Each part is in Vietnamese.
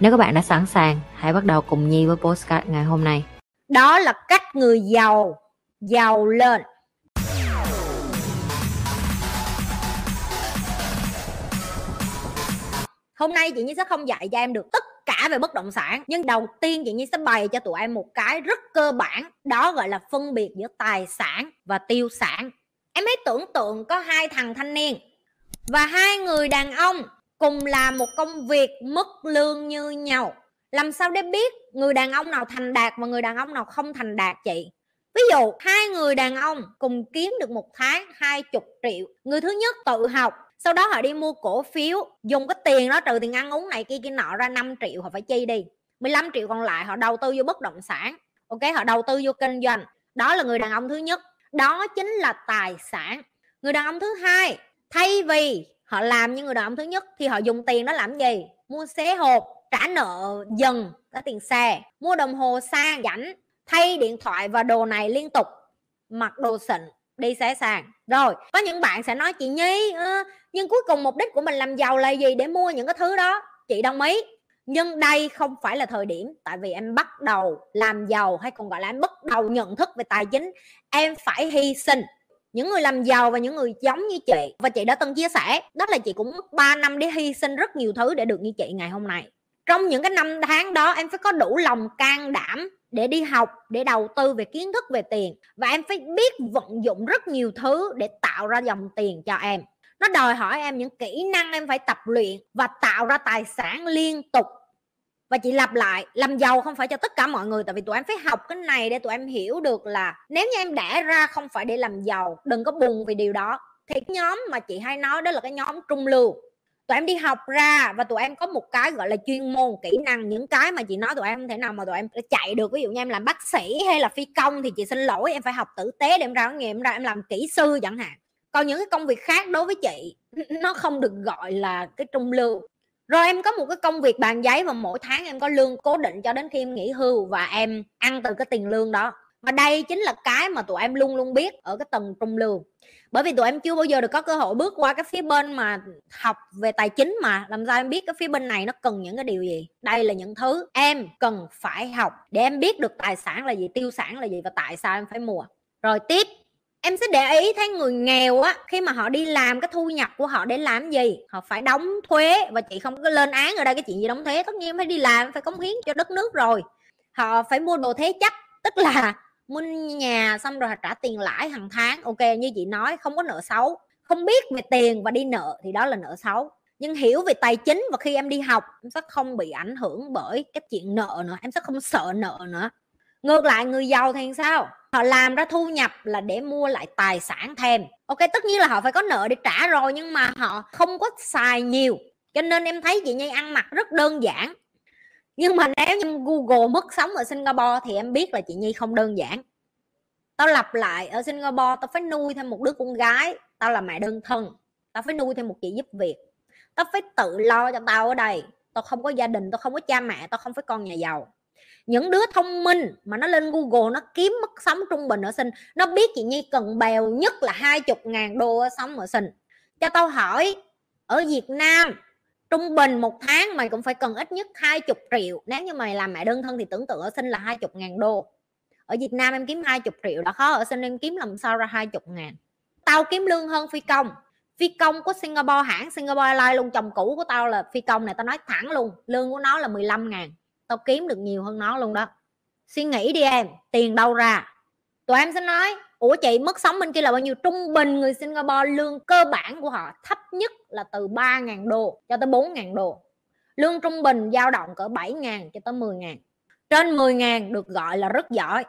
Nếu các bạn đã sẵn sàng, hãy bắt đầu cùng Nhi với postcard ngày hôm nay. Đó là cách người giàu giàu lên. Hôm nay chị Nhi sẽ không dạy cho em được tất cả về bất động sản nhưng đầu tiên chị Nhi sẽ bày cho tụi em một cái rất cơ bản đó gọi là phân biệt giữa tài sản và tiêu sản em hãy tưởng tượng có hai thằng thanh niên và hai người đàn ông cùng làm một công việc mức lương như nhau. Làm sao để biết người đàn ông nào thành đạt và người đàn ông nào không thành đạt chị ví dụ, hai người đàn ông cùng kiếm được một tháng hai chục triệu, người thứ nhất tự học, sau đó họ đi mua cổ phiếu, dùng cái tiền đó trừ tiền ăn uống này kia kia nọ ra 5 triệu họ phải chi đi. 15 triệu còn lại họ đầu tư vô bất động sản, ok? Họ đầu tư vô kinh doanh. Đó là người đàn ông thứ nhất. Đó chính là tài sản. Người đàn ông thứ hai, thay vì họ làm như người đàn ông thứ nhất thì họ dùng tiền đó làm gì? Mua xế hộp trả nợ dần có tiền xe mua đồng hồ sang rảnh thay điện thoại và đồ này liên tục mặc đồ xịn đi xé sàn rồi có những bạn sẽ nói chị nhi uh, nhưng cuối cùng mục đích của mình làm giàu là gì để mua những cái thứ đó? Chị đồng ý. Nhưng đây không phải là thời điểm tại vì em bắt đầu làm giàu hay còn gọi là em bắt đầu nhận thức về tài chính em phải hy sinh những người làm giàu và những người giống như chị. Và chị đã từng chia sẻ, đó là chị cũng mất 3 năm để hy sinh rất nhiều thứ để được như chị ngày hôm nay. Trong những cái năm tháng đó, em phải có đủ lòng can đảm để đi học, để đầu tư về kiến thức, về tiền. Và em phải biết vận dụng rất nhiều thứ để tạo ra dòng tiền cho em. Nó đòi hỏi em những kỹ năng em phải tập luyện và tạo ra tài sản liên tục và chị lặp lại, làm giàu không phải cho tất cả mọi người, tại vì tụi em phải học cái này để tụi em hiểu được là nếu như em đẻ ra không phải để làm giàu, đừng có buồn vì điều đó. Thì cái nhóm mà chị hay nói đó là cái nhóm trung lưu. Tụi em đi học ra và tụi em có một cái gọi là chuyên môn, kỹ năng, những cái mà chị nói tụi em không thể nào mà tụi em chạy được. Ví dụ như em làm bác sĩ hay là phi công thì chị xin lỗi, em phải học tử tế để em ra nghiệm em ra em làm kỹ sư chẳng hạn. Còn những cái công việc khác đối với chị, nó không được gọi là cái trung lưu rồi em có một cái công việc bàn giấy và mỗi tháng em có lương cố định cho đến khi em nghỉ hưu và em ăn từ cái tiền lương đó. Và đây chính là cái mà tụi em luôn luôn biết ở cái tầng trung lưu. Bởi vì tụi em chưa bao giờ được có cơ hội bước qua cái phía bên mà học về tài chính mà, làm sao em biết cái phía bên này nó cần những cái điều gì? Đây là những thứ em cần phải học để em biết được tài sản là gì, tiêu sản là gì và tại sao em phải mua. Rồi tiếp em sẽ để ý thấy người nghèo á, khi mà họ đi làm cái thu nhập của họ để làm gì? Họ phải đóng thuế và chị không có lên án ở đây cái chuyện gì đóng thuế. Tất nhiên phải đi làm, phải cống hiến cho đất nước rồi. Họ phải mua đồ thế chấp, tức là mua nhà xong rồi họ trả tiền lãi hàng tháng. Ok, như chị nói, không có nợ xấu. Không biết về tiền và đi nợ thì đó là nợ xấu. Nhưng hiểu về tài chính và khi em đi học, em sẽ không bị ảnh hưởng bởi cái chuyện nợ nữa. Em sẽ không sợ nợ nữa. Ngược lại, người giàu thì sao? Họ làm ra thu nhập là để mua lại tài sản thêm. Ok, tất nhiên là họ phải có nợ để trả rồi, nhưng mà họ không có xài nhiều. Cho nên em thấy chị nhi ăn mặc rất đơn giản. Nhưng mà nếu như google mất sống ở singapore thì em biết là chị nhi không đơn giản. Tao lặp lại, ở singapore tao phải nuôi thêm một đứa con gái. Tao là mẹ đơn thân. Tao phải nuôi thêm một chị giúp việc. Tao phải tự lo cho tao ở đây. Tao không có gia đình, tao không có cha mẹ, tao không phải con nhà giàu những đứa thông minh mà nó lên google, nó kiếm mức sống trung bình ở sinh, nó biết chị nhi cần bèo nhất là hai chục ngàn đô sống ở sinh. Cho tao hỏi, ở việt nam, trung bình một tháng mày cũng phải cần ít nhất hai chục triệu. Nếu như mày làm mẹ đơn thân thì tưởng tượng ở sinh là hai chục ngàn đô. Ở Việt Nam em kiếm hai chục triệu đã khó, ở sinh em kiếm làm sao ra hai chục ngàn. Tao kiếm lương hơn phi công. Phi công của Singapore hãng Singapore Airlines luôn, chồng cũ của tao là phi công này, tao nói thẳng luôn, lương của nó là 15 ngàn tao kiếm được nhiều hơn nó luôn đó. Suy nghĩ đi em, tiền đâu ra? Tụi em sẽ nói, ủa chị mức sống bên kia là bao nhiêu? Trung bình người Singapore lương cơ bản của họ thấp nhất là từ 3.000 đô cho tới 4.000 đô. Lương trung bình dao động cỡ 7.000 cho tới 10.000 trên 10.000 được gọi là rất giỏi.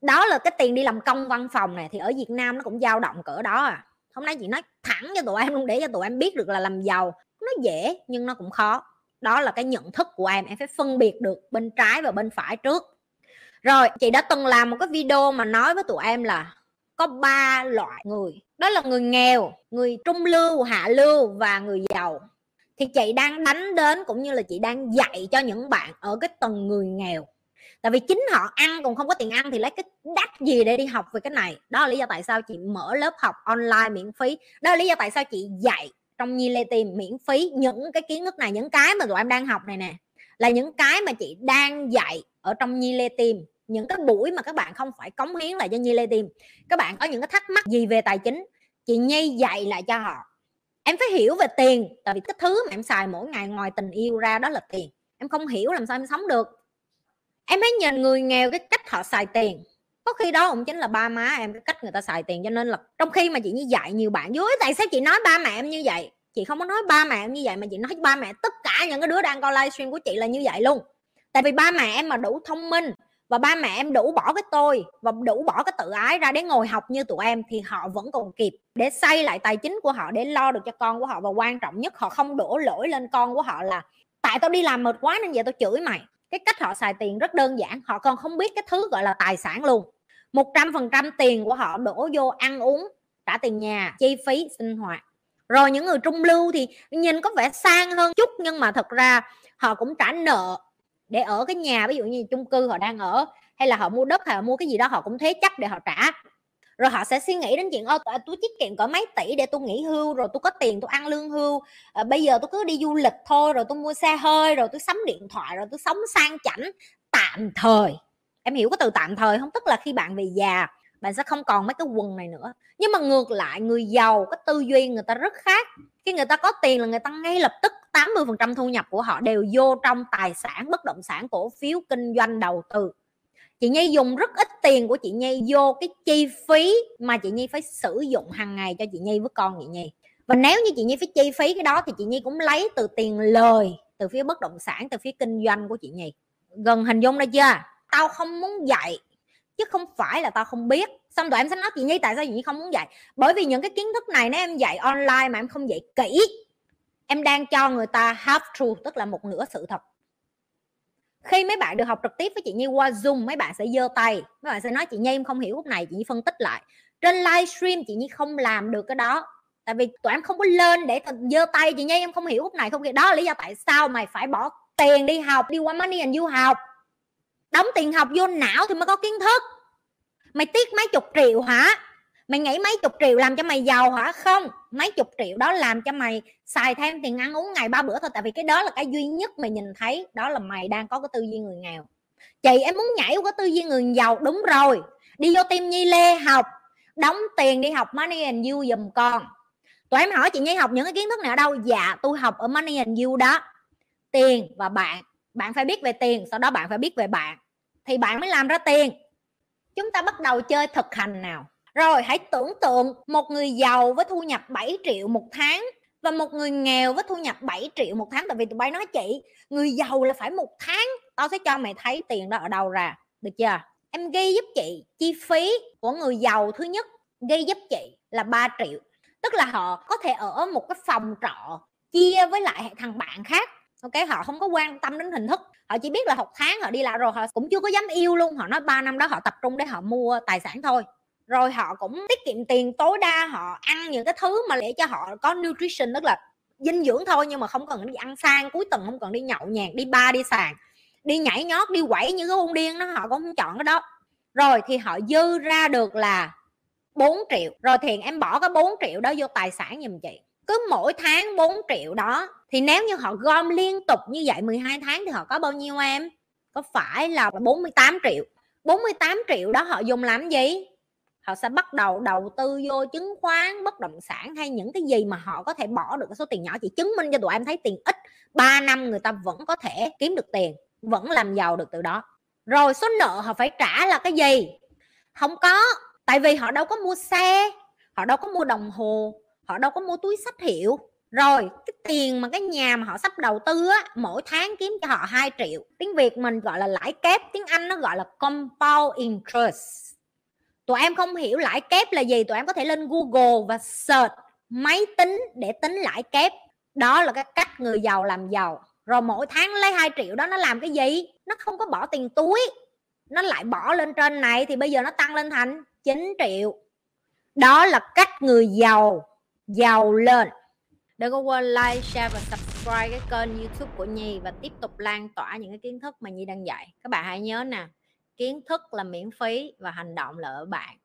Đó là cái tiền đi làm công văn phòng này thì ở Việt Nam nó cũng dao động cỡ đó à. Hôm nay chị nói thẳng cho tụi em luôn, để cho tụi em biết được là làm giàu. Nó dễ nhưng nó cũng khó đó là cái nhận thức của em em phải phân biệt được bên trái và bên phải trước. Rồi, chị đã từng làm một cái video mà nói với tụi em là có ba loại người. Đó là người nghèo, người trung lưu, hạ lưu và người giàu. Thì chị đang đánh đến cũng như là chị đang dạy cho những bạn ở cái tầng người nghèo. Tại vì chính họ ăn còn không có tiền ăn thì lấy cái đắt gì để đi học về cái này? Đó là lý do tại sao chị mở lớp học online miễn phí. Đó là lý do tại sao chị dạy trong nhi lê tìm miễn phí những cái kiến thức này, những cái mà tụi em đang học này nè, là những cái mà chị đang dạy ở trong nhi lê tìm những cái buổi mà các bạn không phải cống hiến lại cho nhi lê tìm các bạn có những cái thắc mắc gì về tài chính, chị nhi dạy lại cho họ. Em phải hiểu về tiền, tại vì cái thứ mà em xài mỗi ngày ngoài tình yêu ra đó là tiền. Em không hiểu làm sao em sống được. Em hãy nhìn người nghèo cái cách họ xài tiền có khi đó cũng chính là ba má em, cái cách người ta xài tiền cho nên là trong khi mà chị như dạy nhiều bạn dưới tại sao chị nói ba mẹ em như vậy? Chị không có nói ba mẹ em như vậy mà chị nói ba mẹ tất cả những cái đứa đang coi livestream của chị là như vậy luôn. Tại vì ba mẹ em mà đủ thông minh và ba mẹ em đủ bỏ cái tôi và đủ bỏ cái tự ái ra để ngồi học như tụi em thì họ vẫn còn kịp để xây lại tài chính của họ, để lo được cho con của họ. Và quan trọng nhất, họ không đổ lỗi lên con của họ là, tại tao đi làm mệt quá nên giờ tao chửi mày. Cái cách họ xài tiền rất đơn giản, họ còn không biết cái thứ gọi là tài sản luôn một trăm phần trăm tiền của họ đổ vô ăn uống trả tiền nhà chi phí sinh hoạt. Rồi những người trung lưu thì nhìn có vẻ sang hơn chút nhưng mà thật ra họ cũng trả nợ để ở cái nhà ví dụ như chung cư họ đang ở hay là họ mua đất hay là mua cái gì đó họ cũng thế chấp để họ trả. Rồi họ sẽ suy nghĩ đến chuyện ô tôi à, tiết kiệm có mấy tỷ để tôi nghỉ hưu rồi tôi có tiền tôi ăn lương hưu. À, bây giờ tôi cứ đi du lịch thôi rồi tôi mua xe hơi rồi tôi sắm điện thoại rồi tôi sống sang chảnh tạm thời em hiểu cái từ tạm thời không? Tức là khi bạn về già, bạn sẽ không còn mấy cái quần này nữa. Nhưng mà ngược lại, người giàu, cái tư duy người ta rất khác. Khi người ta có tiền là người ta ngay lập tức 80% thu nhập của họ đều vô trong tài sản, bất động sản, cổ phiếu, kinh doanh, đầu tư. Chị Nhi dùng rất ít tiền của chị Nhi, vô cái chi phí mà chị Nhi phải sử dụng hàng ngày cho chị Nhi với con chị Nhi. Và nếu như chị Nhi phải chi phí cái đó thì chị Nhi cũng lấy từ tiền lời, từ phía bất động sản, từ phía kinh doanh của chị Nhi. Gần hình dung ra chưa? Tao không muốn dạy, chứ không phải là tao không biết. Xong rồi em sẽ nói, chị Nhi, tại sao chị Nhi không muốn dạy? Bởi vì những cái kiến thức này nếu em dạy online mà em không dạy kỹ, em đang cho người ta half truth, tức là một nửa sự thật. Khi mấy bạn được học trực tiếp với chị Nhi qua Zoom, mấy bạn sẽ giơ tay, mấy bạn sẽ nói, chị Nhi, em không hiểu lúc này, chị Nhi phân tích lại. Trên livestream, chị Nhi không làm được cái đó, tại vì tụi em không có lên để giơ tay, chị Nhi, em không hiểu lúc này không kia đó là lý do tại sao mày phải bỏ tiền đi học, đi qua money and you học đóng tiền học vô não thì mới có kiến thức. Mày tiếc mấy chục triệu hả? Mày nghĩ mấy chục triệu làm cho mày giàu hả? Không, mấy chục triệu đó làm cho mày xài thêm tiền ăn uống ngày ba bữa thôi, tại vì cái đó là cái duy nhất mày nhìn thấy, đó là mày đang có cái tư duy người nghèo. Chị, em muốn nhảy qua tư duy người giàu, đúng rồi. Đi vô tim nhi lê học. Đóng tiền đi học money and you giùm con. Tụi em hỏi chị nhi học những cái kiến thức này ở đâu? Dạ tôi học ở money and you đó. Tiền và bạn. Bạn phải biết về tiền, sau đó bạn phải biết về bạn thì bạn mới làm ra tiền. Chúng ta bắt đầu chơi thực hành nào. Rồi, hãy tưởng tượng một người giàu với thu nhập 7 triệu một tháng và một người nghèo với thu nhập 7 triệu một tháng. Tại vì tụi bay nói chị, người giàu là phải một tháng, tao sẽ cho mày thấy tiền đó ở đâu ra. Được chưa? Em ghi giúp chị chi phí của người giàu thứ nhất, ghi giúp chị là 3 triệu. Tức là họ có thể ở một cái phòng trọ, chia với lại thằng bạn khác ok họ không có quan tâm đến hình thức, họ chỉ biết là học tháng họ đi lại rồi, họ cũng chưa có dám yêu luôn, họ nói ba năm đó họ tập trung để họ mua tài sản thôi. Rồi họ cũng tiết kiệm tiền tối đa, họ ăn những cái thứ mà để cho họ có nutrition, tức là dinh dưỡng thôi, nhưng mà không cần đi ăn sang, cuối tuần không cần đi nhậu nhẹt, đi ba đi sàn, đi nhảy nhót, đi quẩy như cái hôn điên đó, họ cũng không chọn cái đó. Rồi thì họ dư ra được là 4 triệu, rồi thì em bỏ cái 4 triệu đó vô tài sản giùm chị. Cứ mỗi tháng 4 triệu đó thì nếu như họ gom liên tục như vậy 12 tháng thì họ có bao nhiêu em? Có phải là 48 triệu. 48 triệu đó họ dùng làm gì? Họ sẽ bắt đầu đầu tư vô chứng khoán, bất động sản hay những cái gì mà họ có thể bỏ được cái số tiền nhỏ chỉ chứng minh cho tụi em thấy tiền ít. 3 năm người ta vẫn có thể kiếm được tiền, vẫn làm giàu được từ đó. Rồi số nợ họ phải trả là cái gì? Không có, tại vì họ đâu có mua xe, họ đâu có mua đồng hồ, họ đâu có mua túi sách hiệu rồi, cái tiền mà cái nhà mà họ sắp đầu tư á, mỗi tháng kiếm cho họ 2 triệu. Tiếng việt mình gọi là lãi kép, tiếng anh nó gọi là compound interest. Tụi em không hiểu lãi kép là gì, tụi em có thể lên google và search máy tính để tính lãi kép. Đó là cái cách người giàu làm giàu. Rồi mỗi tháng lấy 2 triệu đó, nó làm cái gì? Nó không có bỏ tiền túi. Nó lại bỏ lên trên này thì bây giờ nó tăng lên thành 9 triệu. Đó là cách người giàu giàu lên đừng có quên like, share và subscribe cái kênh youtube của nhi và tiếp tục lan tỏa những cái kiến thức mà nhi đang dạy. Các bạn hãy nhớ nè, kiến thức là miễn phí và hành động là ở bạn.